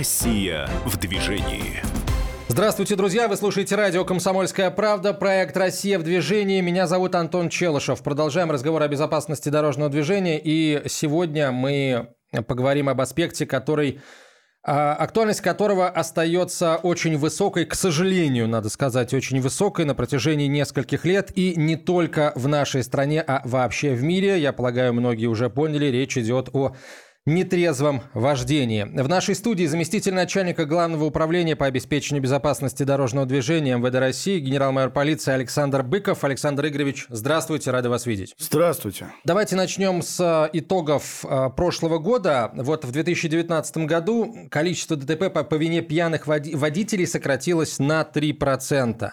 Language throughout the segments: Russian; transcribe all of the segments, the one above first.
Россия в движении. Здравствуйте, друзья! Вы слушаете радио «Комсомольская правда», проект «Россия в движении». Меня зовут Антон Челышев. Продолжаем разговор о безопасности дорожного движения. И сегодня мы поговорим об аспекте, который а, актуальность которого остается очень высокой, к сожалению, надо сказать, очень высокой на протяжении нескольких лет. И не только в нашей стране, а вообще в мире. Я полагаю, многие уже поняли, речь идет о нетрезвом вождении. В нашей студии заместитель начальника Главного управления по обеспечению безопасности дорожного движения МВД России, генерал-майор полиции Александр Быков. Александр Игоревич, здравствуйте, рады вас видеть. Здравствуйте. Давайте начнем с э, итогов э, прошлого года. Вот в 2019 году количество ДТП по, по вине пьяных водителей сократилось на 3%.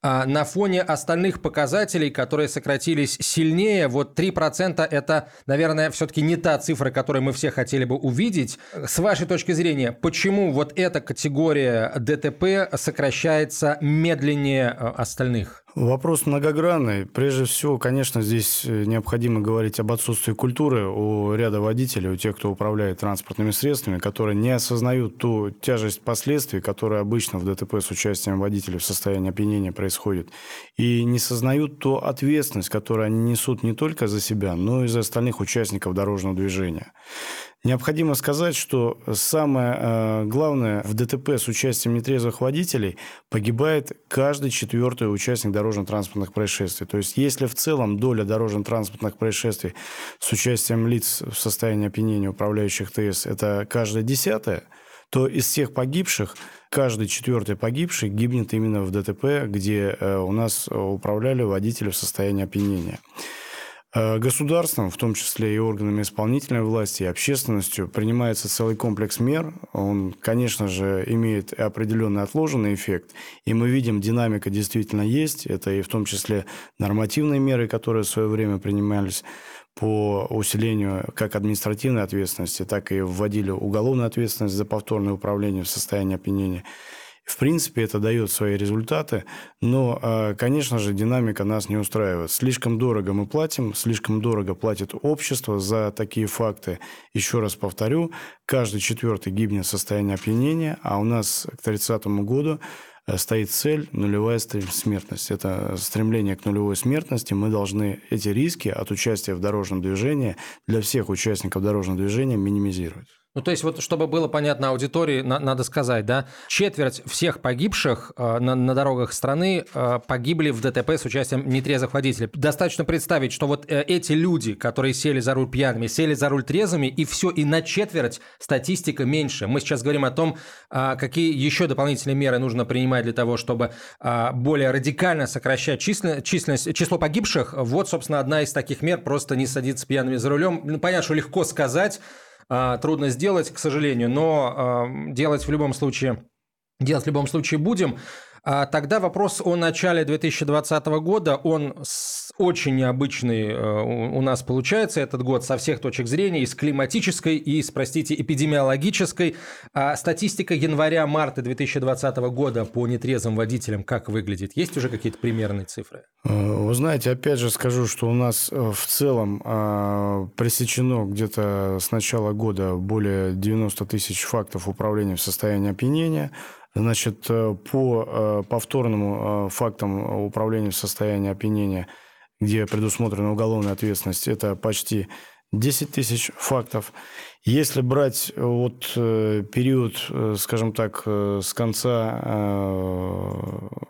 А на фоне остальных показателей, которые сократились сильнее, вот 3% это, наверное, все-таки не та цифра, которую мы все хотели бы увидеть. С вашей точки зрения, почему вот эта категория ДТП сокращается медленнее э, остальных? Вопрос многогранный. Прежде всего, конечно, здесь э, необходимо говорить об отсутствии культуры у ряда водителей, у тех, кто управляет транспортными средствами, которые не осознают ту тяжесть последствий, которые обычно в ДТП с участием водителей в состоянии опьянения происходит, и не сознают ту ответственность, которую они несут не только за себя, но и за остальных участников дорожного движения. Необходимо сказать, что самое э, главное в ДТП с участием нетрезвых водителей погибает каждый четвертый участник дорожно-транспортных происшествий. То есть, если в целом доля дорожно-транспортных происшествий с участием лиц в состоянии опьянения управляющих ТС – это каждая десятая, то из всех погибших каждый четвертый погибший гибнет именно в ДТП, где э, у нас управляли водители в состоянии опьянения. Э, государством, в том числе и органами исполнительной власти, и общественностью, принимается целый комплекс мер. Он, конечно же, имеет определенный отложенный эффект. И мы видим, динамика действительно есть. Это и в том числе нормативные меры, которые в свое время принимались по усилению как административной ответственности, так и вводили уголовную ответственность за повторное управление в состоянии опьянения. В принципе, это дает свои результаты, но, а, конечно же, динамика нас не устраивает. Слишком дорого мы платим, слишком дорого платит общество за такие факты. Еще раз повторю, каждый четвертый гибнет в состоянии опьянения, а у нас к 30 году э, стоит цель нулевая смертность. Это стремление к нулевой смертности. Мы должны эти риски от участия в дорожном движении для всех участников дорожного движения минимизировать. Ну, то есть, вот чтобы было понятно аудитории, на, надо сказать, да, четверть всех погибших э, на, на дорогах страны э, погибли в ДТП с участием нетрезвых водителей. Достаточно представить, что вот э, эти люди, которые сели за руль пьяными, сели за руль трезвыми, и все, и на четверть статистика меньше. Мы сейчас говорим о том, э, какие еще дополнительные меры нужно принимать для того, чтобы э, более радикально сокращать численность, численность, число погибших. Вот, собственно, одна из таких мер – просто не садиться пьяными за рулем. Ну, понятно, что легко сказать, трудно сделать, к сожалению, но а, делать в любом случае делать в любом случае будем. А тогда вопрос о начале 2020 года, он очень необычный э, у нас получается этот год со всех точек зрения, и с климатической, и с, простите, эпидемиологической. А статистика января-марта 2020 года по нетрезвым водителям как выглядит? Есть уже какие-то примерные цифры? Э, вы знаете, опять же скажу, что у нас э, в целом пресечено где-то с начала года более 90 тысяч фактов управления в состоянии опьянения – Значит, э, по э, повторному э, фактам управления в состоянии опьянения, где предусмотрена уголовная ответственность, это почти 10 тысяч фактов. Если брать вот период, скажем так, с конца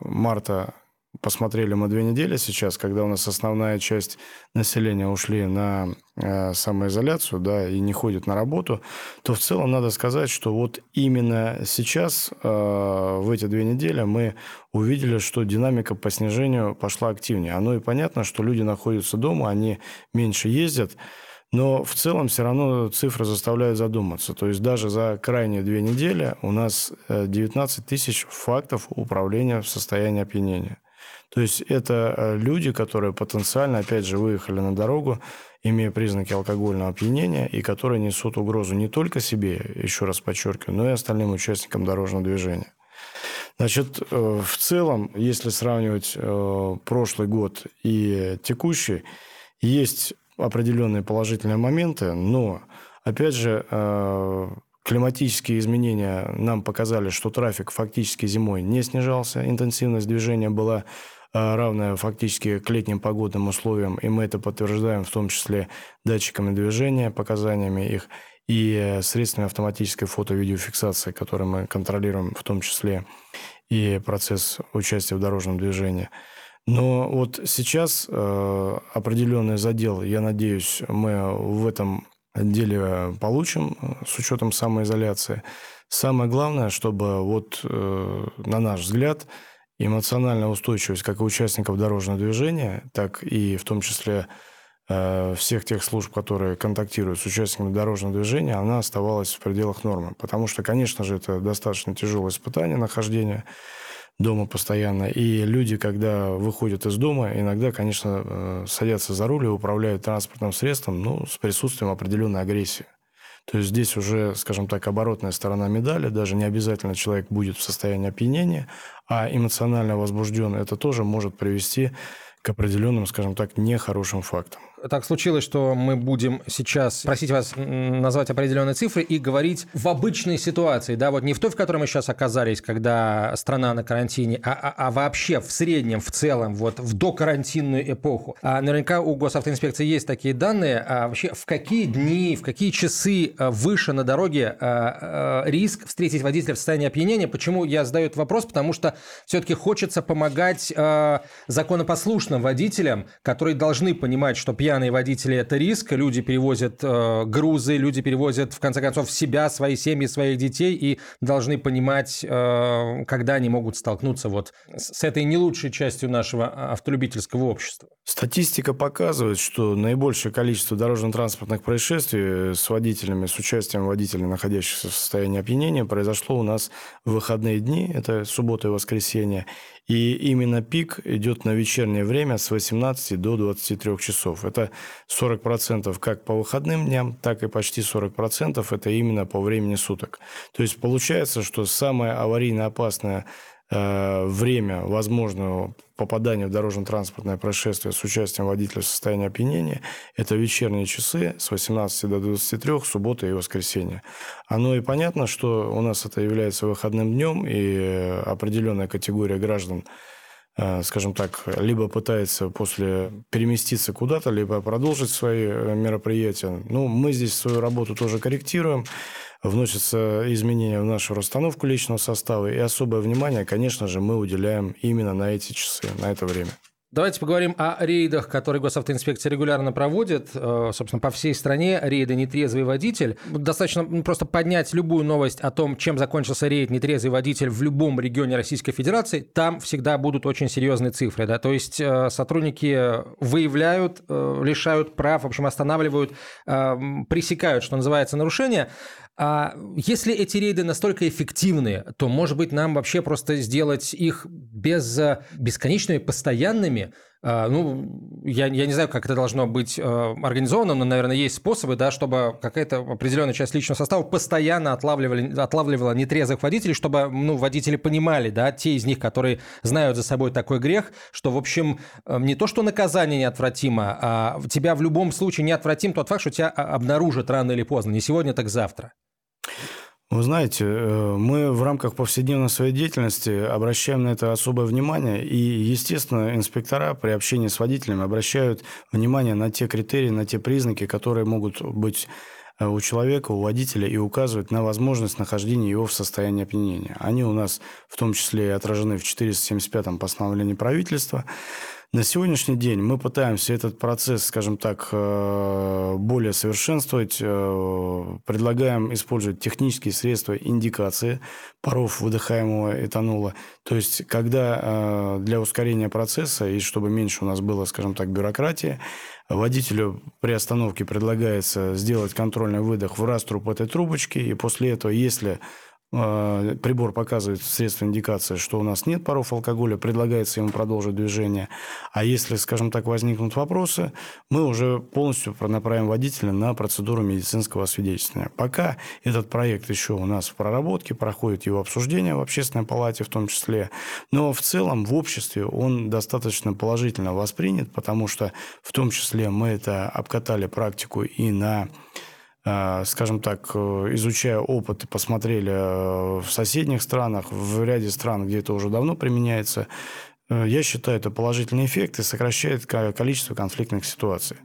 марта посмотрели мы две недели сейчас, когда у нас основная часть населения ушли на э, самоизоляцию, да, и не ходят на работу, то в целом надо сказать, что вот именно сейчас, э, в эти две недели, мы увидели, что динамика по снижению пошла активнее. Оно и понятно, что люди находятся дома, они меньше ездят, но в целом все равно цифры заставляют задуматься. То есть даже за крайние две недели у нас 19 э, тысяч фактов управления в состоянии опьянения. То есть это э, люди, которые потенциально, опять же, выехали на дорогу, имея признаки алкогольного опьянения, и которые несут угрозу не только себе, еще раз подчеркиваю, но и остальным участникам дорожного движения. Значит, э, в целом, если сравнивать э, прошлый год и текущий, есть определенные положительные моменты, но, опять же, климатические изменения нам показали, что трафик фактически зимой не снижался, интенсивность движения была равная фактически к летним погодным условиям, и мы это подтверждаем в том числе датчиками движения, показаниями их и средствами автоматической фото-видеофиксации, которые мы контролируем в том числе и процесс участия в дорожном движении. Но вот сейчас э, определенный задел, я надеюсь, мы в этом деле получим с учетом самоизоляции. Самое главное, чтобы вот, э, на наш взгляд, эмоциональная устойчивость как и участников дорожного движения, так и в том числе э, всех тех служб, которые контактируют с участниками дорожного движения, она оставалась в пределах нормы. Потому что, конечно же, это достаточно тяжелое испытание нахождения дома постоянно. И люди, когда выходят из дома, иногда, конечно, э, садятся за руль и управляют транспортным средством ну, с присутствием определенной агрессии. То есть здесь уже, скажем так, оборотная сторона медали. Даже не обязательно человек будет в состоянии опьянения, а эмоционально возбужден. Это тоже может привести к определенным, скажем так, нехорошим фактам так случилось, что мы будем сейчас просить вас назвать определенные цифры и говорить в обычной ситуации, да, вот не в той, в которой мы сейчас оказались, когда страна на карантине, а, а, а вообще в среднем, в целом, вот в докарантинную эпоху. А наверняка у госавтоинспекции есть такие данные, а вообще в какие дни, в какие часы а, выше на дороге а, а, риск встретить водителя в состоянии опьянения. Почему я задаю этот вопрос? Потому что все-таки хочется помогать законопослушным водителям, которые должны понимать, что пьяный пьяные водители – это риск. Люди перевозят э, грузы, люди перевозят, в конце концов, себя, свои семьи, своих детей и должны понимать, э, когда они могут столкнуться вот с этой не лучшей частью нашего автолюбительского общества. Статистика показывает, что наибольшее количество дорожно-транспортных происшествий с водителями, с участием водителей, находящихся в состоянии опьянения, произошло у нас в выходные дни, это суббота и воскресенье, и именно пик идет на вечернее время с 18 до 23 часов. Это 40% как по выходным дням, так и почти 40% это именно по времени суток. То есть получается, что самое аварийно опасное время возможного попадания в дорожно-транспортное происшествие с участием водителя в состоянии опьянения – это вечерние часы с 18 до 23, суббота и воскресенье. Оно и понятно, что у нас это является выходным днем, и определенная категория граждан э, скажем так, либо пытается после переместиться куда-то, либо продолжить свои э, мероприятия. Ну, мы здесь свою работу тоже корректируем вносятся изменения в нашу расстановку личного состава, и особое внимание, конечно же, мы уделяем именно на эти часы, на это время. Давайте поговорим о рейдах, которые госавтоинспекция регулярно проводит. Э, собственно, по всей стране рейды «Нетрезвый водитель». Достаточно просто поднять любую новость о том, чем закончился рейд «Нетрезвый водитель» в любом регионе Российской Федерации. Там всегда будут очень серьезные цифры. Да? То есть э, сотрудники выявляют, э, лишают прав, в общем, останавливают, пресекают, что называется, нарушения. А если эти рейды настолько эффективны, то, может быть, нам вообще просто сделать их без бесконечными, постоянными, а, ну, я, я не знаю, как это должно быть а, организовано, но, наверное, есть способы, да, чтобы какая-то определенная часть личного состава постоянно отлавливали, отлавливала нетрезвых водителей, чтобы ну, водители понимали, да, те из них, которые знают за собой такой грех, что, в общем, э, не то, что наказание неотвратимо, а тебя в любом случае неотвратим тот факт, что тебя обнаружат рано или поздно, не сегодня, так завтра. Вы знаете, э, мы в рамках повседневной своей деятельности обращаем на это особое внимание, и, естественно, инспектора при общении с водителями обращают внимание на те критерии, на те признаки, которые могут быть э, у человека, у водителя и указывать на возможность нахождения его в состоянии опьянения. Они у нас в том числе и отражены в 475-м постановлении правительства. На сегодняшний день мы пытаемся этот процесс, скажем так, э, более совершенствовать. Э, предлагаем использовать технические средства индикации паров выдыхаемого этанола. То есть, когда э, для ускорения процесса и чтобы меньше у нас было, скажем так, бюрократии, водителю при остановке предлагается сделать контрольный выдох в раструб этой трубочки, и после этого, если прибор показывает средства индикации, что у нас нет паров алкоголя, предлагается ему продолжить движение. А если, скажем так, возникнут вопросы, мы уже полностью направим водителя на процедуру медицинского освидетельствования. Пока этот проект еще у нас в проработке, проходит его обсуждение в общественной палате в том числе, но в целом в обществе он достаточно положительно воспринят, потому что в том числе мы это обкатали практику и на э, скажем так, э, изучая опыт, посмотрели в соседних странах, в ряде стран, где это уже давно применяется, Э, я считаю, это положительный эффект и сокращает количество конфликтных ситуаций.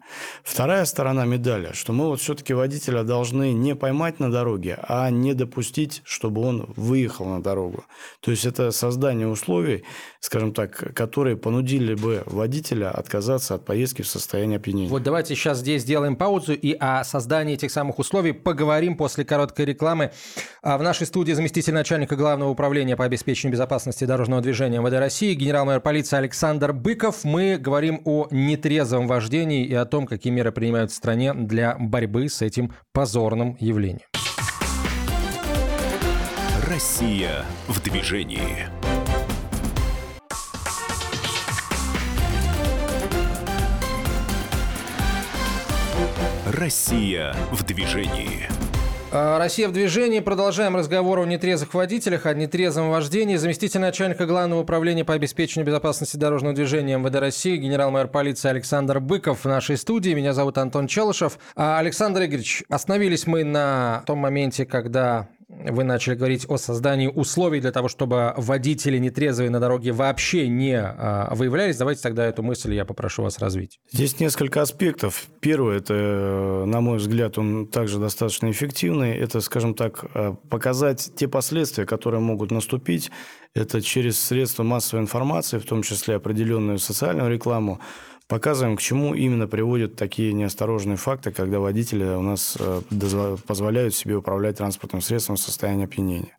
Вторая сторона медали, что мы вот все-таки водителя должны не поймать на дороге, а не допустить, чтобы он выехал на дорогу. То есть это создание условий, скажем так, которые понудили бы водителя отказаться от поездки в состоянии опьянения. Вот давайте сейчас здесь сделаем паузу и о создании этих самых условий поговорим после короткой рекламы. А в нашей студии заместитель начальника Главного управления по обеспечению безопасности дорожного движения МВД России генерал мэр полиции Александр Быков. Мы говорим о нетрезвом вождении и о том, какие меры принимают в стране для борьбы с этим позорным явлением. Россия в движении. Россия в движении. А, Россия в движении. Продолжаем разговор о нетрезвых водителях, о нетрезвом вождении. Заместитель начальника Главного управления по обеспечению безопасности дорожного движения МВД России, генерал-майор полиции Александр Быков в нашей студии. Меня зовут Антон Челышев. А, Александр Игоревич, остановились мы на том моменте, когда вы начали говорить о создании условий для того, чтобы водители нетрезвые на дороге вообще не а, выявлялись. Давайте тогда эту мысль я попрошу вас развить. Здесь несколько аспектов. Первый, это, на мой взгляд, он также достаточно эффективный. Это, скажем так, э, показать те последствия, которые могут наступить. Это через средства массовой информации, в том числе определенную социальную рекламу, показываем, к чему именно приводят такие неосторожные факты, когда водители у нас э, позволяют себе управлять транспортным средством в состоянии опьянения.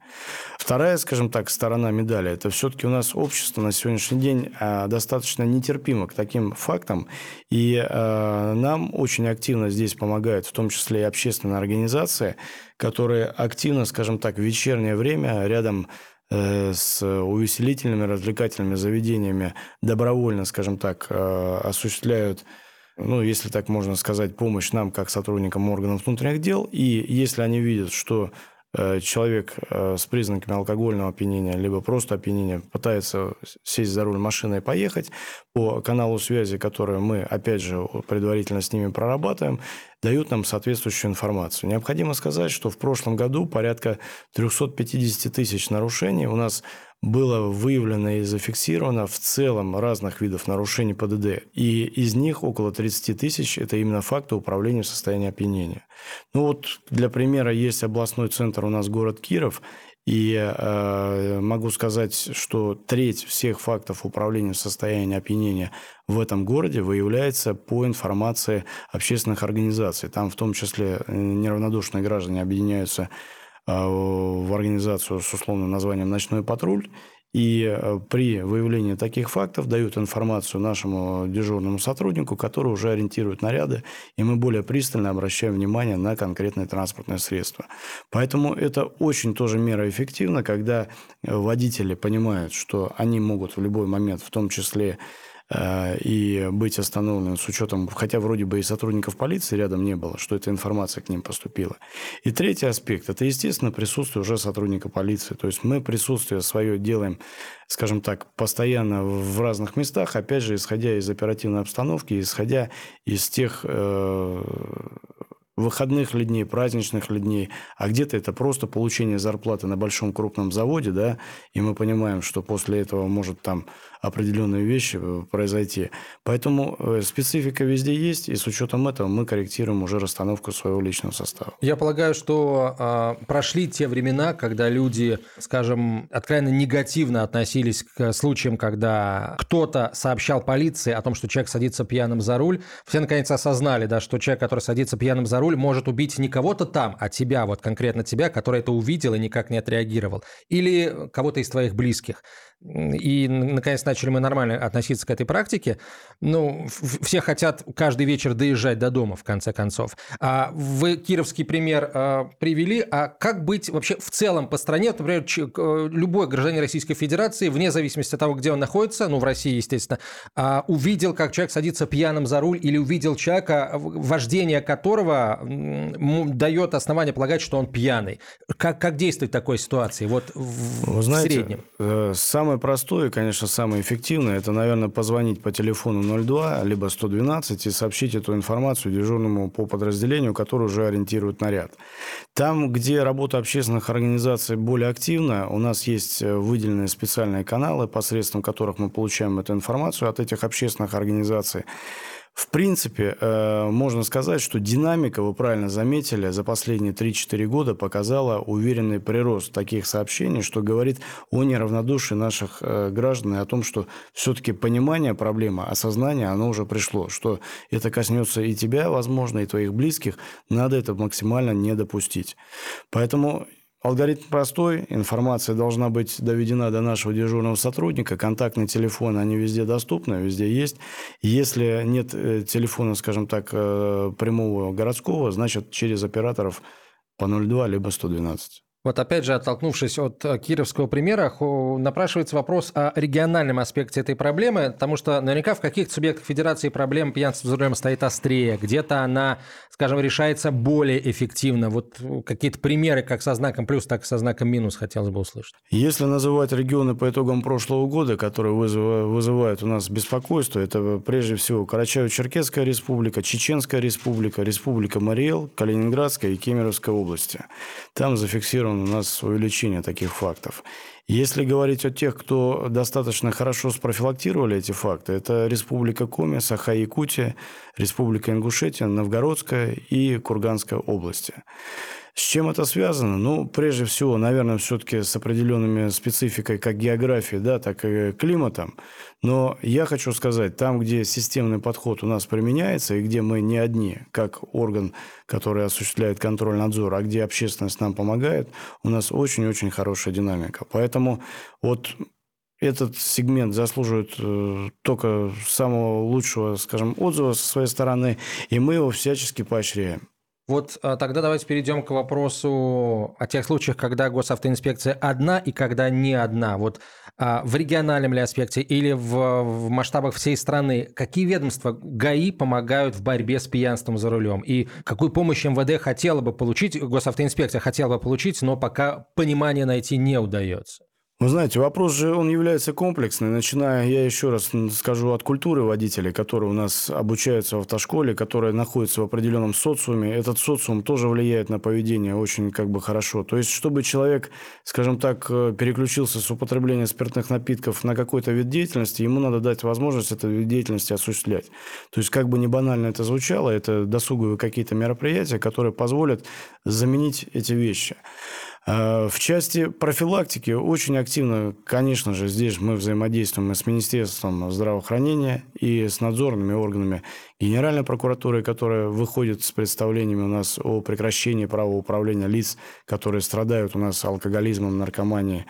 Вторая, скажем так, сторона медали – это все-таки у нас общество на сегодняшний день э, достаточно нетерпимо к таким фактам, и э, нам очень активно здесь помогают, в том числе и общественные организации, которые активно, скажем так, в вечернее время рядом с увеселительными, развлекательными заведениями добровольно, скажем так, э, осуществляют ну, если так можно сказать, помощь нам, как сотрудникам органов внутренних дел. И если они видят, что Э, человек э, с признаками алкогольного опьянения, либо просто опьянения пытается сесть за руль машины и поехать по каналу связи, который мы, опять же, предварительно с ними прорабатываем, дают нам соответствующую информацию. Необходимо сказать, что в прошлом году порядка 350 тысяч нарушений у нас было выявлено и зафиксировано в целом разных видов нарушений ПДД. И из них около 30 тысяч – это именно факты управления в состоянии опьянения. Ну вот для примера есть областной центр у нас город Киров, и э, могу сказать, что треть всех фактов управления в состоянии опьянения в этом городе выявляется по информации общественных организаций. Там в том числе э, неравнодушные граждане объединяются в организацию с условным названием «Ночной патруль». И э, при выявлении таких фактов дают информацию нашему дежурному сотруднику, который уже ориентирует наряды, и мы более пристально обращаем внимание на конкретные транспортные средства. Поэтому это очень тоже мера эффективна, когда водители понимают, что они могут в любой момент, в том числе Э, и быть остановленным с учетом, хотя вроде бы и сотрудников полиции рядом не было, что эта информация к ним поступила. И третий аспект – это, естественно, присутствие уже сотрудника полиции. То есть мы присутствие свое делаем, скажем так, постоянно в разных местах, опять же, исходя из оперативной обстановки, исходя из тех э, выходных ли дней, праздничных ли дней, а где-то это просто получение зарплаты на большом крупном заводе, да, и мы понимаем, что после этого может там определенные вещи э, произойти. Поэтому э, специфика везде есть, и с учетом этого мы корректируем уже расстановку своего личного состава. Я полагаю, что э, прошли те времена, когда люди, скажем, откровенно негативно относились к случаям, когда кто-то сообщал полиции о том, что человек садится пьяным за руль. Все наконец осознали, да, что человек, который садится пьяным за руль, может убить не кого-то там, а тебя, вот конкретно тебя, который это увидел и никак не отреагировал. Или кого-то из твоих близких и, наконец, начали мы нормально относиться к этой практике. Ну, все хотят каждый вечер доезжать до дома, в конце концов. А вы кировский пример а, привели, а как быть вообще в целом по стране? Например, э, любой гражданин Российской Федерации, вне зависимости от того, где он находится, ну, в России, естественно, а, увидел, как человек садится пьяным за руль или увидел человека, вождение которого дает основание полагать, что он пьяный. Как, как действовать в такой ситуации, вот в, Вы знаете, в среднем? Э, самое самое простое, конечно, самое эффективное, это, наверное, позвонить по телефону 02, либо 112 и сообщить эту информацию дежурному по подразделению, который уже ориентирует наряд. Там, где работа общественных организаций более активна, у нас есть э, выделенные специальные каналы, посредством которых мы получаем эту информацию от этих общественных организаций. В принципе, э, можно сказать, что динамика, вы правильно заметили, за последние 3-4 года показала уверенный прирост таких сообщений, что говорит о неравнодушии наших э, граждан и о том, что все-таки понимание проблемы, осознание, оно уже пришло, что это коснется и тебя, возможно, и твоих близких, надо это максимально не допустить. Поэтому Алгоритм простой, информация должна быть доведена до нашего дежурного сотрудника, контактные телефоны, они везде доступны, везде есть. Если нет э, телефона, скажем так, э, прямого городского, значит через операторов по 02 либо 112. Вот опять же, оттолкнувшись от э, кировского примера, напрашивается вопрос о региональном аспекте этой проблемы, потому что наверняка в каких-то субъектах федерации проблема пьянства за рулем стоит острее, где-то она, скажем, решается более эффективно. Вот э, какие-то примеры как со знаком плюс, так и со знаком минус хотелось бы услышать. Если называть регионы по итогам прошлого года, которые вызывают у нас беспокойство, это прежде всего Карачаево-Черкесская республика, Чеченская республика, Республика Мариэл, Калининградская и Кемеровская области. Там зафиксировано у нас увеличение таких фактов. Если говорить о тех, кто достаточно хорошо спрофилактировали эти факты, это Республика Коми, Саха-Якутия, Республика Ингушетия, Новгородская и Курганская области. С чем это связано? Ну, прежде всего, наверное, все-таки с определенными спецификой как географии, да, так и климатом. Но я хочу сказать, там, где системный подход у нас применяется, и где мы не одни, как орган, который осуществляет контроль-надзор, а где общественность нам помогает, у нас очень-очень хорошая динамика. Поэтому вот этот сегмент заслуживает э, только самого лучшего, скажем, отзыва со своей стороны, и мы его всячески поощряем. Вот а, тогда давайте перейдем к вопросу о тех случаях, когда госавтоинспекция одна и когда не одна. Вот а, в региональном ли аспекте или в, в масштабах всей страны, какие ведомства ГАИ помогают в борьбе с пьянством за рулем? И какую помощь МВД хотела бы получить, госавтоинспекция хотела бы получить, но пока понимания найти не удается? Вы знаете, вопрос же, он является комплексный, начиная, я еще раз скажу, от культуры водителей, которые у нас обучаются в автошколе, которые находятся в определенном социуме. Этот социум тоже влияет на поведение очень как бы хорошо. То есть, чтобы человек, скажем так, э, переключился с употребления спиртных напитков на какой-то вид деятельности, ему надо дать возможность этот вид деятельности осуществлять. То есть, как бы не банально это звучало, это досуговые какие-то мероприятия, которые позволят заменить эти вещи. А, в части профилактики очень активно, конечно же, здесь мы взаимодействуем с Министерством здравоохранения, и с надзорными органами Генеральной прокуратуры, которая выходит с представлениями у нас о прекращении права управления лиц, которые страдают у нас алкоголизмом, наркоманией.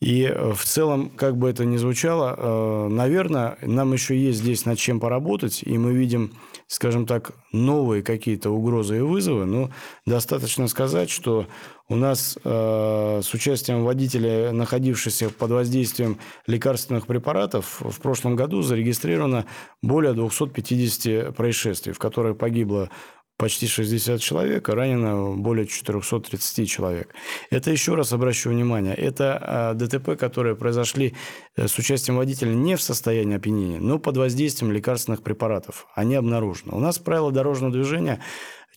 И э, в целом, как бы это ни звучало, э, наверное, нам еще есть здесь над чем поработать, и мы видим, скажем так, новые какие-то угрозы и вызовы, но достаточно сказать, что у нас э, с участием водителя, находившихся под воздействием лекарственных препаратов, в прошлом году зарегистрировано более 250 происшествий, в которых погибло почти 60 человек, а ранено более 430 человек. Это, еще раз обращу внимание, это а, ДТП, которые произошли э, с участием водителя не в состоянии опьянения, но под воздействием лекарственных препаратов. Они обнаружены. У нас правила дорожного движения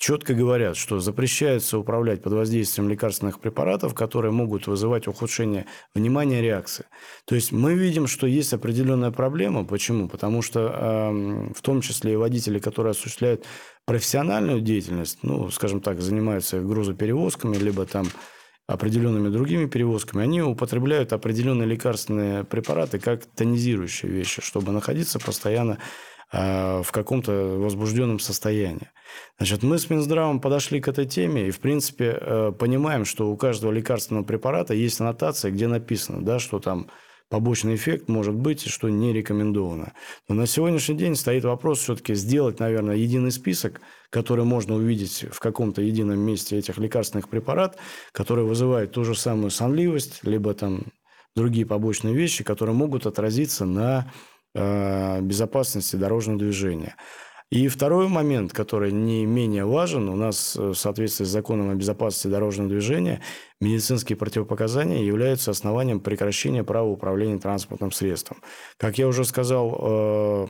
четко говорят, что запрещается управлять под воздействием лекарственных препаратов, которые могут вызывать ухудшение внимания реакции. То есть мы видим, что есть определенная проблема. Почему? Потому что э, в том числе и водители, которые осуществляют профессиональную деятельность, ну, скажем так, занимаются грузоперевозками, либо там определенными другими перевозками, они употребляют определенные лекарственные препараты как тонизирующие вещи, чтобы находиться постоянно в каком-то возбужденном состоянии. Значит, мы с Минздравом подошли к этой теме и, в принципе, э, понимаем, что у каждого лекарственного препарата есть аннотация, где написано, да, что там побочный эффект может быть и что не рекомендовано. Но на сегодняшний день стоит вопрос все-таки сделать, наверное, единый список, который можно увидеть в каком-то едином месте этих лекарственных препаратов, которые вызывают ту же самую сонливость, либо там другие побочные вещи, которые могут отразиться на безопасности дорожного движения. И второй момент, который не менее важен, у нас в соответствии с законом о безопасности дорожного движения медицинские противопоказания являются основанием прекращения права управления транспортным средством. Как я уже сказал,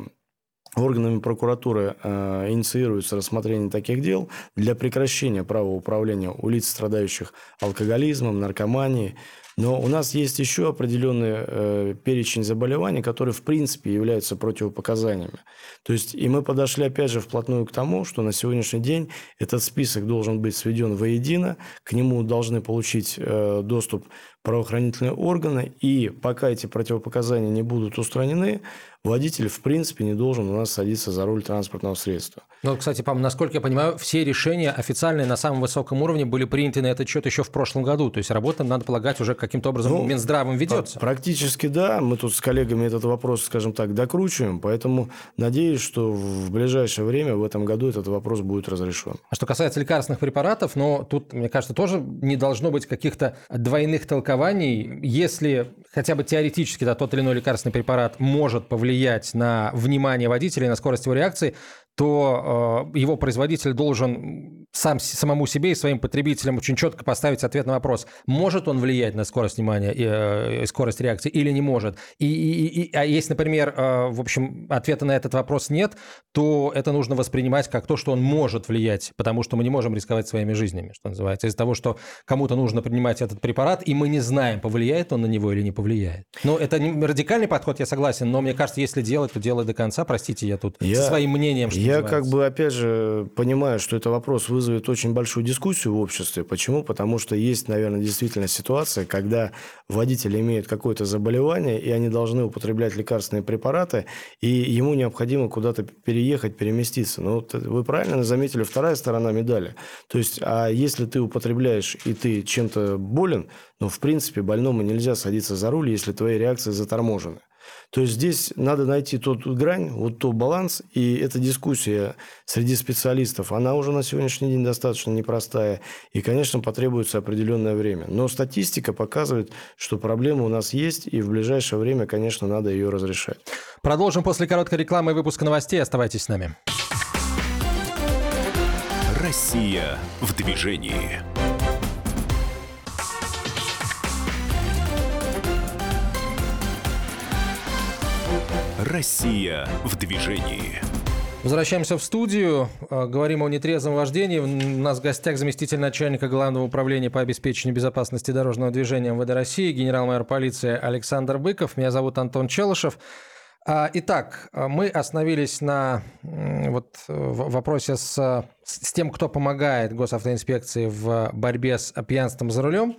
органами прокуратуры э, инициируется рассмотрение таких дел для прекращения права управления у лиц, страдающих алкоголизмом, наркоманией. Но у нас есть еще определенный э, перечень заболеваний, которые в принципе являются противопоказаниями. То есть и мы подошли опять же вплотную к тому, что на сегодняшний день этот список должен быть сведен воедино, к нему должны получить э, доступ правоохранительные органы, и пока эти противопоказания не будут устранены, водитель в принципе не должен у нас садиться за руль транспортного средства. Ну, кстати, насколько я понимаю, все решения официальные на самом высоком уровне были приняты на этот счет еще в прошлом году. То есть работа, надо полагать, уже каким-то образом ну, Минздравом ведется. Практически да. Мы тут с коллегами этот вопрос, скажем так, докручиваем. Поэтому надеюсь, что в ближайшее время, в этом году, этот вопрос будет разрешен. А что касается лекарственных препаратов, но тут, мне кажется, тоже не должно быть каких-то двойных толкований. Если хотя бы теоретически да, тот или иной лекарственный препарат может повлиять на внимание водителя и на скорость его реакции, то э, его производитель должен сам самому себе и своим потребителям очень четко поставить ответ на вопрос, может он влиять на скорость внимания и, э, скорость реакции или не может. И, и, и, а если, например, э, в общем, ответа на этот вопрос нет, то это нужно воспринимать как то, что он может влиять, потому что мы не можем рисковать своими жизнями, что называется, из-за того, что кому-то нужно принимать этот препарат, и мы не знаем, повлияет он на него или не повлияет. Но это не радикальный подход, я согласен, но мне кажется, если делать, то делать до конца. Простите, я тут я, со своим мнением, что Я как бы, опять же, понимаю, что это вопрос вызовет очень большую дискуссию в обществе. Почему? Потому что есть, наверное, действительно ситуация, когда водители имеют какое-то заболевание, и они должны употреблять лекарственные препараты, и ему необходимо куда-то переехать, переместиться. Но вот вы правильно заметили, вторая сторона медали. То есть, а если ты употребляешь, и ты чем-то болен, ну, в принципе, больному нельзя садиться за руль, если твои реакции заторможены. То есть здесь надо найти тот грань, вот тот баланс, и эта дискуссия среди специалистов, она уже на сегодняшний день достаточно непростая, и, конечно, потребуется определенное время. Но статистика показывает, что проблема у нас есть, и в ближайшее время, конечно, надо ее разрешать. Продолжим после короткой рекламы и выпуска новостей. Оставайтесь с нами. Россия в движении. Россия в движении. Возвращаемся в студию. А, говорим о нетрезвом вождении. У нас в гостях заместитель начальника Главного управления по обеспечению безопасности дорожного движения МВД России, генерал-майор полиции Александр Быков. Меня зовут Антон Челышев. А, итак, мы остановились на вот, вопросе с, с тем, кто помогает госавтоинспекции в борьбе с пьянством за рулем.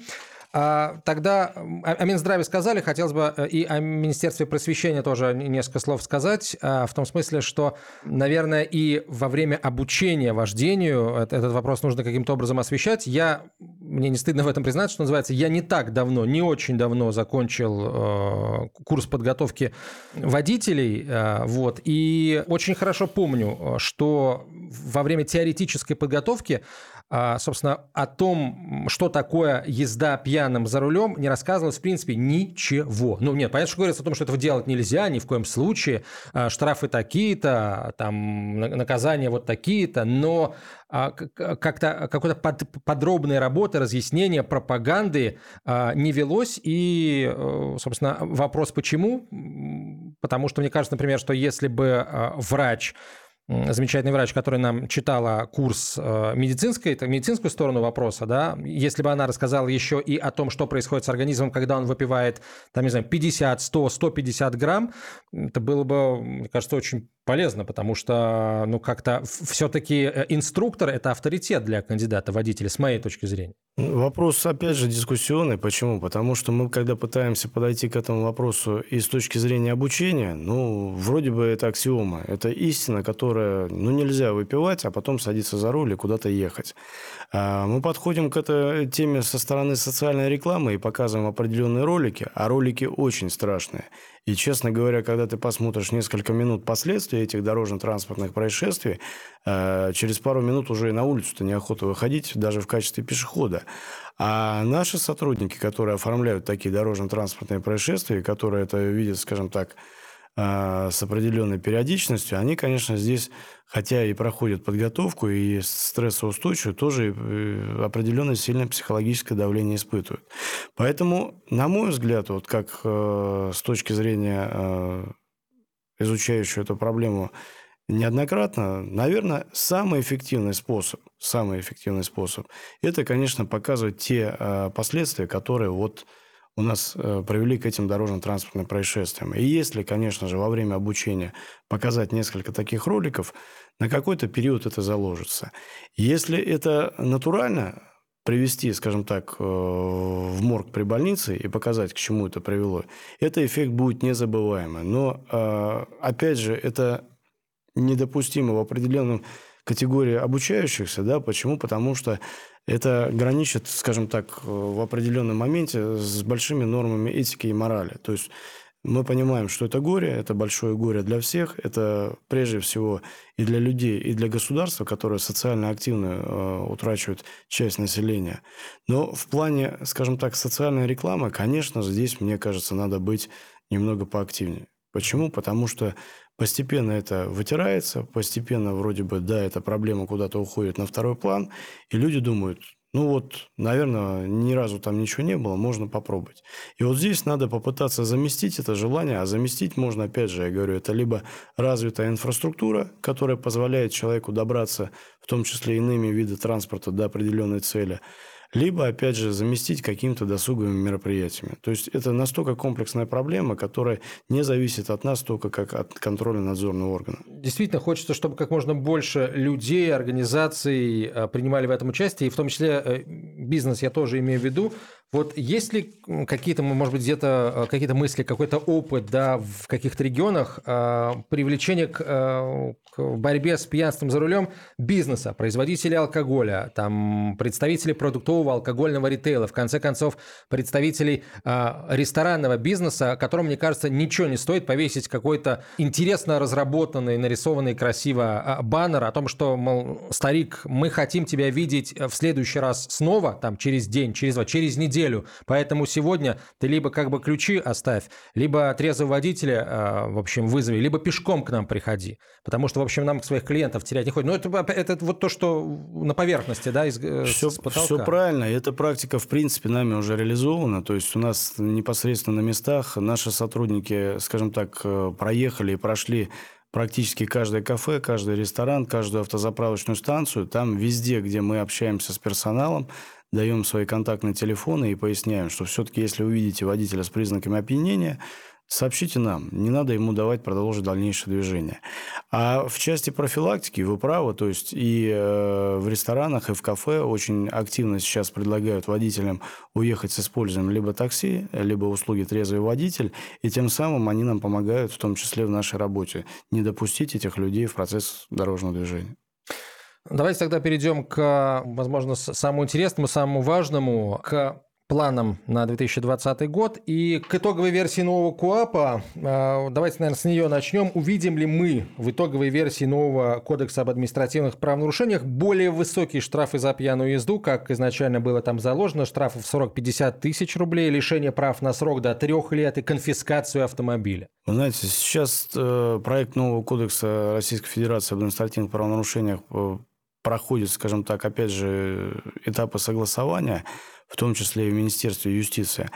А, тогда о Минздраве сказали, хотелось бы э, и о Министерстве просвещения тоже несколько слов сказать, а, в том смысле, что, наверное, и во время обучения вождению этот вопрос нужно каким-то образом освещать. Я, мне не стыдно в этом признать, что называется, я не так давно, не очень давно закончил э, курс подготовки водителей, э, вот, и очень хорошо помню, что во время теоретической подготовки собственно, о том, что такое езда пьяным за рулем, не рассказывалось, в принципе, ничего. Ну, нет, понятно, что говорится о том, что этого делать нельзя ни в коем случае, а, штрафы такие-то, там, наказания вот такие-то, но а, как-то какой-то под, подробной работы, разъяснения, пропаганды не велось. И, э, собственно, вопрос почему? Потому что мне кажется, например, что если бы врач замечательный врач, который нам читала курс э, медицинской, медицинскую сторону вопроса, да, если бы она рассказала еще и о том, что происходит с организмом, когда он выпивает, там, не знаю, 50, 100, 150 грамм, это было бы, мне кажется, очень полезно, потому что, ну, как-то все-таки э, инструктор – это авторитет для кандидата водителя, с моей точки зрения. Вопрос, опять же, дискуссионный. Почему? Потому что мы, когда пытаемся подойти к этому вопросу и с точки зрения обучения, ну, вроде бы это аксиома. Это истина, которая, ну, нельзя выпивать, а потом садиться за руль и куда-то ехать. А мы подходим к этой теме со стороны социальной рекламы и показываем определенные ролики, а ролики очень страшные. И, честно говоря, когда ты посмотришь несколько минут последствий этих дорожно-транспортных происшествий, э, через пару минут уже и на улицу-то неохота выходить, даже в качестве пешехода. А наши сотрудники, которые оформляют такие дорожно-транспортные происшествия, которые это видят, скажем так, с определенной периодичностью, они, конечно, здесь, хотя и проходят подготовку и стрессоустойчивую, тоже э, определенное сильное психологическое давление испытывают. Поэтому, на мой взгляд, вот как э, с точки зрения э, изучающего эту проблему неоднократно, наверное, самый эффективный способ, самый эффективный способ, это, конечно, показывать те последствия, которые вот у нас э, привели к этим дорожно-транспортным происшествиям. И если, конечно же, во время обучения показать несколько таких роликов, на какой-то период это заложится. Если это натурально, привести, скажем так, э, в морг при больнице и показать, к чему это привело, это эффект будет незабываемый. Но, э, опять же, это недопустимо в определенном категории обучающихся. Да? Почему? Потому что это граничит, скажем так, в определенном моменте с большими нормами этики и морали. То есть мы понимаем, что это горе, это большое горе для всех, это прежде всего и для людей, и для государства, которое социально активно э, утрачивает часть населения. Но в плане, скажем так, социальной рекламы, конечно, здесь, мне кажется, надо быть немного поактивнее. Почему? Потому что Постепенно это вытирается, постепенно вроде бы, да, эта проблема куда-то уходит на второй план, и люди думают, ну вот, наверное, ни разу там ничего не было, можно попробовать. И вот здесь надо попытаться заместить это желание, а заместить можно, опять же, я говорю, это либо развитая инфраструктура, которая позволяет человеку добраться, в том числе иными видами транспорта, до определенной цели, либо, опять же, заместить какими-то досуговыми мероприятиями. То есть это настолько комплексная проблема, которая не зависит от нас только как от контроля надзорного органа. Действительно, хочется, чтобы как можно больше людей, организаций э, принимали в этом участие, и в том числе э, бизнес я тоже имею в виду, вот есть ли какие-то, может быть, где-то э, какие-то мысли, какой-то опыт да, в каких-то регионах э, привлечения к, э, к борьбе с пьянством за рулем бизнеса, производителей алкоголя, там, представителей продуктового алкогольного ритейла, в конце концов, представителей э, ресторанного бизнеса, которому, мне кажется, ничего не стоит повесить какой-то интересно разработанный, нарисованный красиво э, баннер о том, что, мол, старик, мы хотим тебя видеть в следующий раз снова, там, через день, через два, через неделю, неделю. Поэтому сегодня ты либо как бы ключи оставь, либо трезвого водителя, а, в общем, вызови, либо пешком к нам приходи. Потому что, в общем, нам своих клиентов терять не хочет. Но это, это вот то, что на поверхности, да, из, все, с потолка. Все правильно. Эта практика, в принципе, нами уже реализована. То есть у нас непосредственно на местах наши сотрудники, скажем так, э, проехали и прошли практически каждое кафе, каждый ресторан, каждую автозаправочную станцию. Там везде, где мы общаемся с персоналом, даем свои контактные телефоны и поясняем, что все-таки если вы видите водителя с признаками опьянения, сообщите нам, не надо ему давать продолжить дальнейшее движение. А в части профилактики вы правы, то есть и э, в ресторанах, и в кафе очень активно сейчас предлагают водителям уехать с использованием либо такси, либо услуги трезвый водитель, и тем самым они нам помогают, в том числе в нашей работе, не допустить этих людей в процесс дорожного движения. Давайте тогда перейдем к, возможно, самому интересному, самому важному, к планам на 2020 год и к итоговой версии нового КУАПа. А, давайте, наверное, с нее начнем. Увидим ли мы в итоговой версии нового Кодекса об административных правонарушениях более высокие штрафы за пьяную езду, как изначально было там заложено, штрафов 40-50 тысяч рублей, лишение прав на срок до трех лет и конфискацию автомобиля? Вы знаете, сейчас э, проект нового Кодекса Российской Федерации об административных правонарушениях э, проходит, скажем так, опять же, этапы согласования, в том числе и в Министерстве юстиции.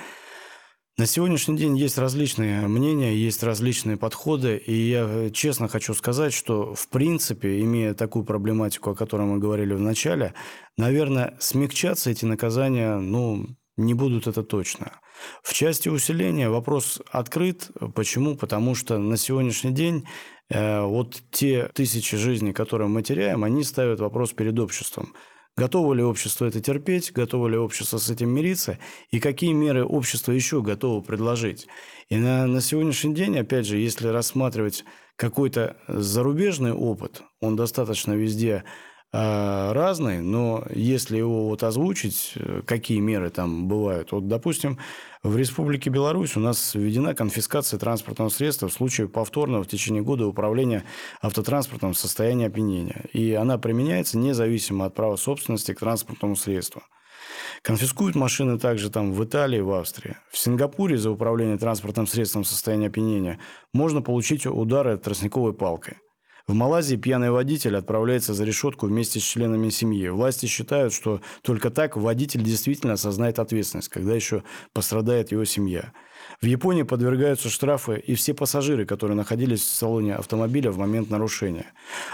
На сегодняшний день есть различные мнения, есть различные подходы, и я честно хочу сказать, что в принципе, имея такую проблематику, о которой мы говорили в начале, наверное, смягчаться эти наказания, ну, не будут это точно. В части усиления вопрос открыт. Почему? Потому что на сегодняшний день Э, вот те тысячи жизней, которые мы теряем, они ставят вопрос перед обществом. Готово ли общество это терпеть, готово ли общество с этим мириться, и какие меры общество еще готово предложить. И на, на сегодняшний день, опять же, если рассматривать какой-то зарубежный опыт, он достаточно везде э, разный, но если его вот озвучить, э, какие меры там бывают, вот, допустим, в Республике Беларусь у нас введена конфискация транспортного средства в случае повторного в течение года управления автотранспортом в состоянии опьянения. И она применяется независимо от права собственности к транспортному средству. Конфискуют машины также там в Италии, в Австрии. В Сингапуре за управление транспортным средством в состоянии опьянения можно получить удары тростниковой палкой. В Малайзии пьяный водитель отправляется за решетку вместе с членами семьи. Власти считают, что только так водитель действительно осознает ответственность, когда еще пострадает его семья. В Японии подвергаются штрафы и все пассажиры, которые находились в салоне автомобиля в момент нарушения.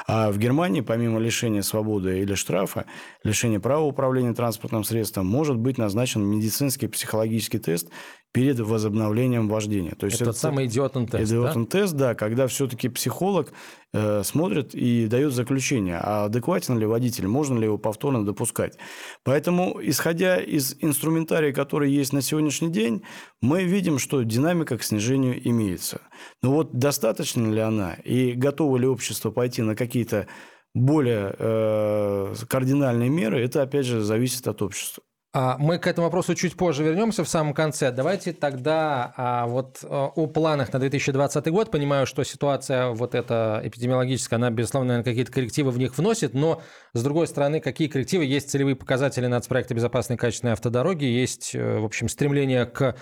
А в Германии, помимо лишения свободы или штрафа, лишения права управления транспортным средством, может быть назначен медицинский психологический тест перед возобновлением вождения. То есть это, это самый идиотный тест, идиотный да? тест, да, когда все-таки психолог э, смотрит и дает заключение, а адекватен ли водитель, можно ли его повторно допускать. Поэтому, исходя из инструментария, который есть на сегодняшний день, мы видим, что динамика к снижению имеется. Но вот достаточно ли она и готово ли общество пойти на какие-то более э, кардинальные меры, это опять же зависит от общества. А, мы к этому вопросу чуть позже вернемся в самом конце. Давайте тогда а, вот а, о планах на 2020 год. Понимаю, что ситуация вот эта эпидемиологическая, она, безусловно, какие-то коррективы в них вносит, но, с другой стороны, какие коррективы? Есть целевые показатели нацпроекта безопасной качественной автодороги, есть, э, в общем, стремление к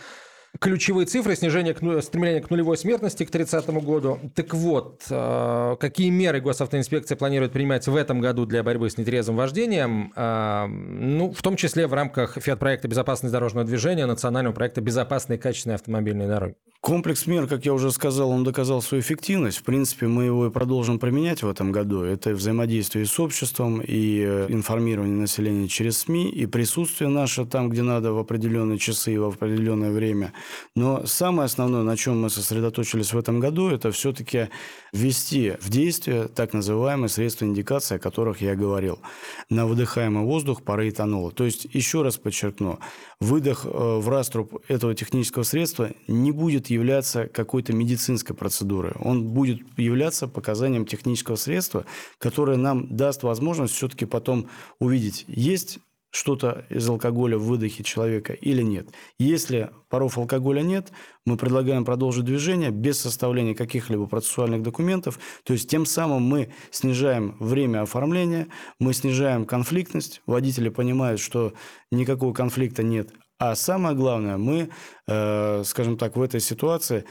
ключевые цифры снижения к, стремления к нулевой смертности к 30 году. Так вот, э, какие меры госавтоинспекция планирует принимать в этом году для борьбы с нетрезвым вождением? Э, ну, в том числе в рамках ФИАТ-проекта «Безопасность дорожного движения», национального проекта «Безопасные и качественные автомобильные дороги». Комплекс мер, как я уже сказал, он доказал свою эффективность. В принципе, мы его и продолжим применять в этом году. Это взаимодействие с обществом и э, информирование населения через СМИ, и присутствие наше там, где надо, в определенные часы и в определенное время. Но самое основное, на чем мы сосредоточились в этом году, это все-таки ввести в действие так называемые средства индикации, о которых я говорил, на выдыхаемый воздух пары этанола. То есть, еще раз подчеркну, выдох э, в раструб этого технического средства не будет являться какой-то медицинской процедурой. Он будет являться показанием технического средства, которое нам даст возможность все-таки потом увидеть, есть что-то из алкоголя в выдохе человека или нет. Если паров алкоголя нет, мы предлагаем продолжить движение без составления каких-либо процессуальных документов. То есть тем самым мы снижаем время оформления, мы снижаем конфликтность. Водители понимают, что никакого конфликта нет. А самое главное, мы, э, скажем так, в этой ситуации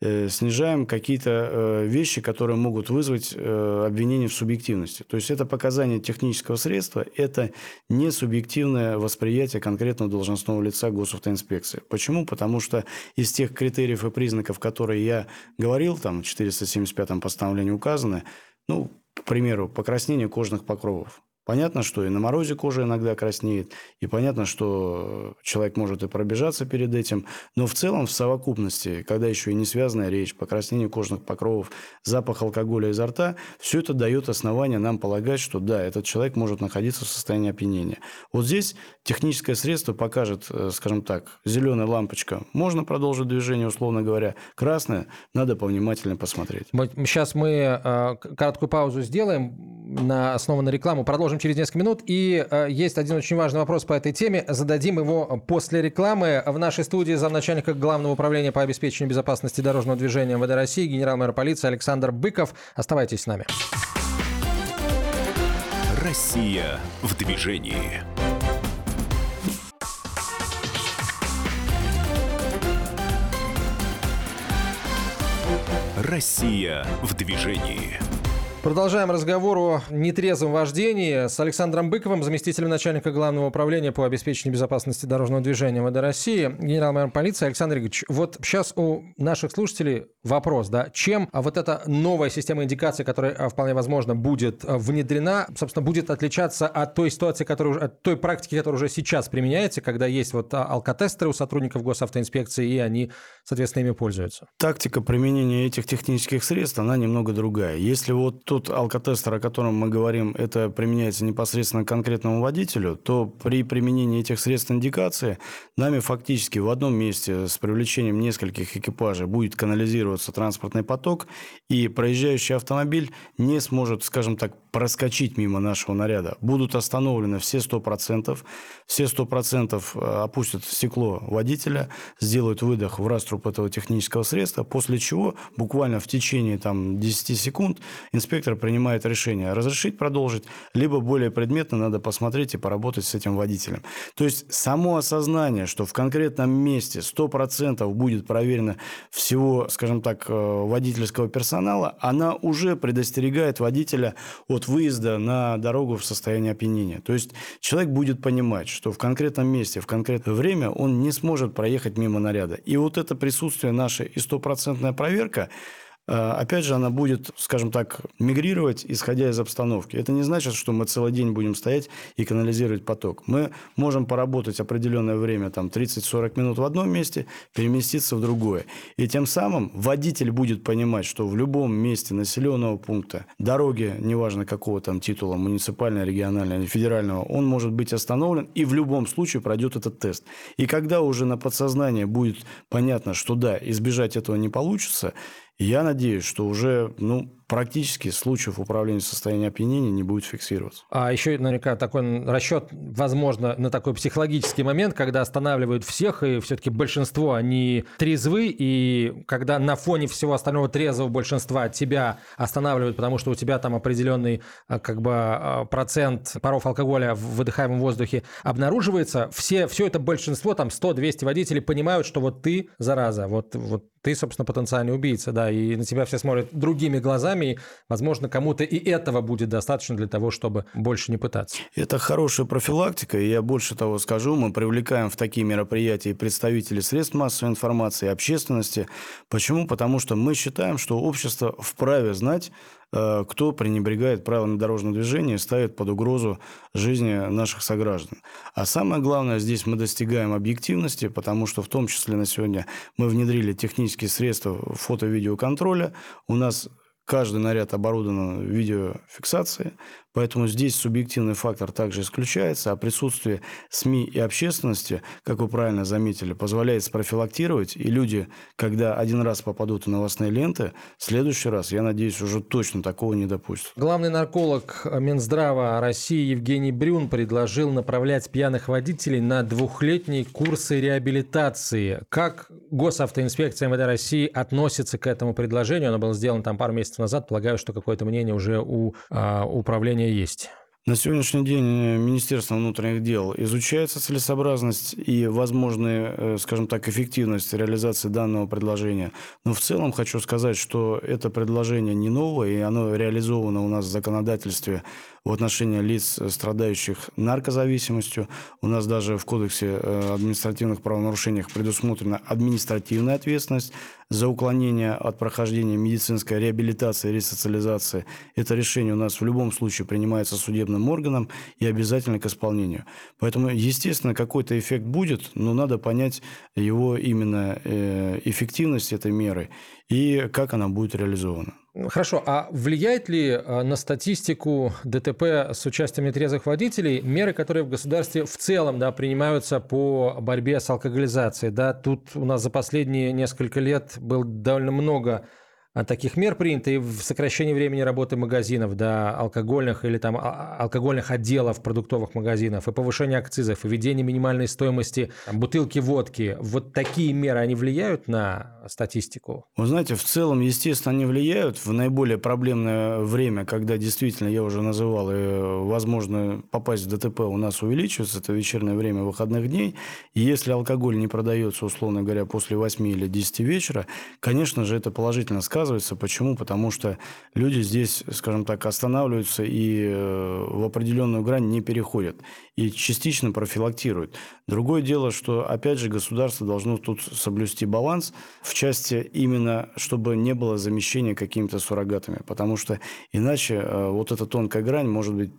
Э, снижаем какие-то э, вещи, которые могут вызвать обвинение в субъективности. То есть это показание технического средства, это не субъективное восприятие конкретного должностного лица госавтоинспекции. Почему? Потому что из тех критериев и признаков, которые я говорил, там в 475-м постановлении указаны, ну, к примеру, покраснение кожных покровов. Понятно, что и на морозе кожа иногда краснеет, и понятно, что человек может и пробежаться перед этим, но в целом в совокупности, когда еще и не связанная речь, покраснение кожных покровов, запах алкоголя изо рта, все это дает основание нам полагать, что да, этот человек может находиться в состоянии опьянения. Вот здесь техническое средство покажет, э, скажем так, зеленая лампочка, можно продолжить движение, условно говоря, красная, надо повнимательно посмотреть. Сейчас мы э, короткую паузу сделаем на основу рекламу, продолжим продолжим через несколько минут. И э, есть один очень важный вопрос по этой теме. Зададим его после рекламы. В нашей студии замначальника Главного управления по обеспечению безопасности дорожного движения МВД России генерал-майор полиции Александр Быков. Оставайтесь с нами. Россия в движении. Россия в движении. Продолжаем разговор о нетрезвом вождении с Александром Быковым, заместителем начальника Главного управления по обеспечению безопасности дорожного движения МВД России, генерал-майор полиции Александр Игоревич. Вот сейчас у наших слушателей вопрос, да, чем вот эта новая система индикации, которая а, вполне возможно будет а, внедрена, собственно, будет отличаться от той ситуации, которая, от той практики, которая уже сейчас применяется, когда есть вот а, алкотестеры у сотрудников госавтоинспекции, и они, соответственно, ими пользуются? Тактика применения этих технических средств, она немного другая. Если вот тот алкотестер, о котором мы говорим, это применяется непосредственно конкретному водителю, то при применении этих средств индикации нами фактически в одном месте с привлечением нескольких экипажей будет канализироваться транспортный поток, и проезжающий автомобиль не сможет, скажем так, проскочить мимо нашего наряда. Будут остановлены все 100%, все 100% э, опустят стекло водителя, сделают выдох в раструб этого технического средства, после чего буквально в течение там, 10 секунд инспектор инспектор принимает решение, разрешить продолжить, либо более предметно надо посмотреть и поработать с этим водителем. То есть само осознание, что в конкретном месте 100% будет проверено всего, скажем так, э, водительского персонала, она уже предостерегает водителя от выезда на дорогу в состоянии опьянения. То есть человек будет понимать, что в конкретном месте, в конкретное время он не сможет проехать мимо наряда. И вот это присутствие наше и стопроцентная проверка – опять же, она будет, скажем так, мигрировать, исходя из обстановки. Это не значит, что мы целый день будем стоять и канализировать поток. Мы можем поработать определенное время, там 30-40 минут в одном месте, переместиться в другое. И тем самым водитель будет понимать, что в любом месте населенного пункта, дороги, неважно какого там титула, муниципального, регионального или федерального, он может быть остановлен и в любом случае пройдет этот тест. И когда уже на подсознание будет понятно, что да, избежать этого не получится, я надеюсь, что уже ну, практически случаев управления состоянием опьянения не будет фиксироваться. А еще наверняка такой расчет, возможно, на такой психологический момент, когда останавливают всех, и все-таки большинство, они трезвы, и когда на фоне всего остального трезвого большинства тебя останавливают, потому что у тебя там определенный а, как бы а, процент паров алкоголя в выдыхаемом воздухе обнаруживается, все, все это большинство, там 100-200 водителей понимают, что вот ты, зараза, вот, вот ты, собственно, потенциальный убийца, да, и на тебя все смотрят другими глазами, и, возможно, кому-то и этого будет достаточно для того, чтобы больше не пытаться. Это хорошая профилактика, и я больше того скажу, мы привлекаем в такие мероприятия представителей средств массовой информации, общественности. Почему? Потому что мы считаем, что общество вправе знать, Э, кто пренебрегает правилами дорожного движения и ставит под угрозу жизни наших сограждан. А самое главное, здесь мы достигаем объективности, потому что в том числе на сегодня мы внедрили технические средства фото-видеоконтроля. У нас каждый наряд оборудован видеофиксацией. Поэтому здесь субъективный фактор также исключается, а присутствие СМИ и общественности, как вы правильно заметили, позволяет спрофилактировать, и люди, когда один раз попадут в новостные ленты, в следующий раз, я надеюсь, уже точно такого не допустят. Главный нарколог Минздрава России Евгений Брюн предложил направлять пьяных водителей на двухлетние курсы реабилитации. Как госавтоинспекция МВД России относится к этому предложению? Оно было сделано там пару месяцев назад. Полагаю, что какое-то мнение уже у а, управления есть. На сегодняшний день э, Министерство внутренних дел изучается целесообразность и возможная, э, скажем так, эффективность реализации данного предложения. Но в целом хочу сказать, что это предложение не новое, и оно реализовано у нас в законодательстве в отношении лиц, э, страдающих наркозависимостью. У нас даже в Кодексе административных правонарушениях предусмотрена административная ответственность за уклонение от прохождения медицинской реабилитации и ресоциализации. Это решение у нас в любом случае принимается судебным органом и обязательно к исполнению. Поэтому, естественно, какой-то эффект будет, но надо понять его именно э, эффективность этой меры и как она будет реализована. Хорошо, а влияет ли э, на статистику ДТП с участием нетрезвых водителей меры, которые в государстве в целом да, принимаются по борьбе с алкоголизацией? Да? Тут у нас за последние несколько лет было довольно много таких мер принято и в сокращении времени работы магазинов до алкогольных или там а, алкогольных отделов продуктовых магазинов, и повышение акцизов, и введение минимальной стоимости там, бутылки водки. Вот такие меры, они влияют на статистику? Вы знаете, в целом, естественно, они влияют в наиболее проблемное время, когда действительно, я уже называл, и возможно попасть в ДТП у нас увеличивается, это вечернее время выходных дней. И если алкоголь не продается, условно говоря, после 8 или 10 вечера, конечно же, это положительно сказывается сказывается. Почему? Потому что люди здесь, скажем так, останавливаются и э, в определенную грань не переходят. И частично профилактируют. Другое дело, что, опять же, государство должно тут соблюсти баланс в части именно, чтобы не было замещения какими-то суррогатами. Потому что иначе э, вот эта тонкая грань может быть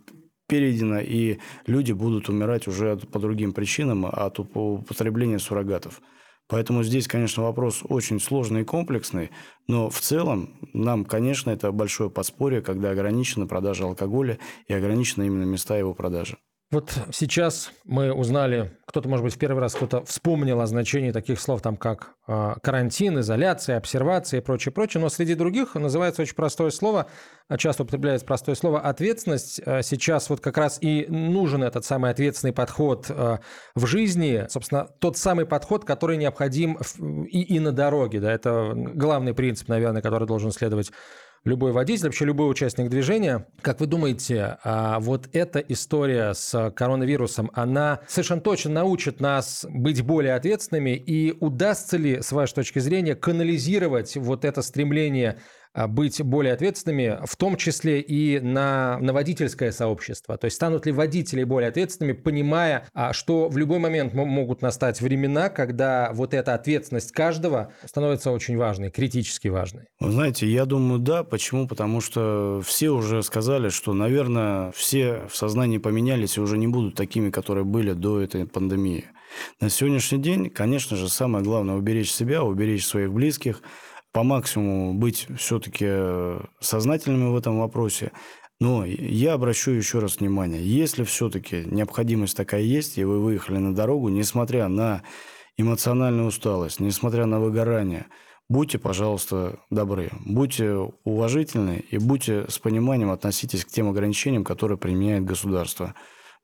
перейдена, и люди будут умирать уже по другим причинам от употребления суррогатов. Поэтому здесь, конечно, вопрос очень сложный и комплексный, но в целом нам, конечно, это большое подспорье, когда ограничена продажа алкоголя и ограничены именно места его продажи. Вот сейчас мы узнали, кто-то, может быть, в первый раз кто-то вспомнил о значении таких слов, там, как э, карантин, изоляция, обсервация и прочее, прочее, но среди других называется очень простое слово, а часто употребляется простое слово «ответственность». А сейчас вот как раз и нужен этот самый ответственный подход в жизни, собственно, тот самый подход, который необходим и, и на дороге, да, это главный принцип, наверное, который должен следовать любой водитель, вообще любой участник движения. Как вы думаете, а вот эта история с коронавирусом, она совершенно точно научит нас быть более ответственными и удастся ли, с вашей точки зрения, канализировать вот это стремление быть более ответственными, в том числе и на, на водительское сообщество? То есть станут ли водители более ответственными, понимая, а, что в любой момент могут настать времена, когда вот эта ответственность каждого становится очень важной, критически важной? Вы знаете, я думаю, да. Почему? Потому что все уже сказали, что, наверное, все в сознании поменялись и уже не будут такими, которые были до этой пандемии. На сегодняшний день, конечно же, самое главное – уберечь себя, уберечь своих близких – по максимуму быть все-таки э, сознательными в этом вопросе. Но я обращу еще раз внимание, если все-таки необходимость такая есть, и вы выехали на дорогу, несмотря на эмоциональную усталость, несмотря на выгорание, будьте, пожалуйста, добры, будьте уважительны и будьте с пониманием относитесь к тем ограничениям, которые применяет государство.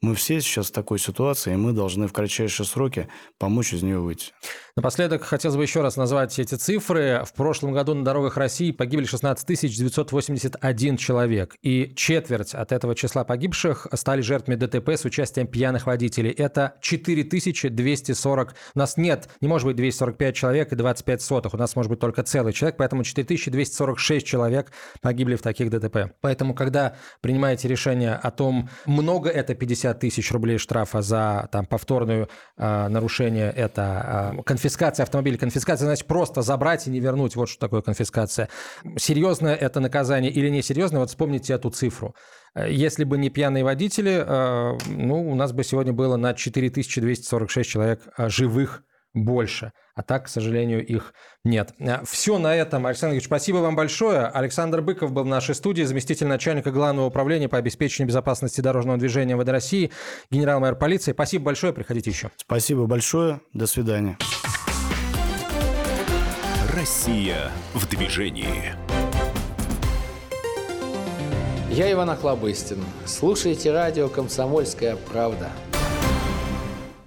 Мы все сейчас в такой ситуации, и мы должны в кратчайшие сроки помочь из нее выйти. Напоследок хотелось бы еще раз назвать эти цифры. В прошлом году на дорогах России погибли 16 981 человек. И четверть от этого числа погибших стали жертвами ДТП с участием пьяных водителей. Это 4240. У нас нет, не может быть 245 человек и 25 сотых. У нас может быть только целый человек. Поэтому 4246 человек погибли в таких ДТП. Поэтому, когда принимаете решение о том, много это 50 тысяч рублей штрафа за там, повторное э, нарушение, это э, конфискация автомобиля. Конфискация значит просто забрать и не вернуть. Вот что такое конфискация. Серьезное это наказание или несерьезное? Вот вспомните эту цифру. Если бы не пьяные водители, э, ну, у нас бы сегодня было на 4246 человек живых больше. А так, к сожалению, их нет. Э, Все на этом. Александр Ильич, спасибо вам большое. Александр Быков был в нашей студии, заместитель начальника Главного управления по обеспечению безопасности дорожного движения ВД России, генерал-майор полиции. Спасибо большое, приходите еще. Спасибо большое. До свидания. Россия в движении. Я Иван Охлобыстин. Слушайте радио «Комсомольская правда».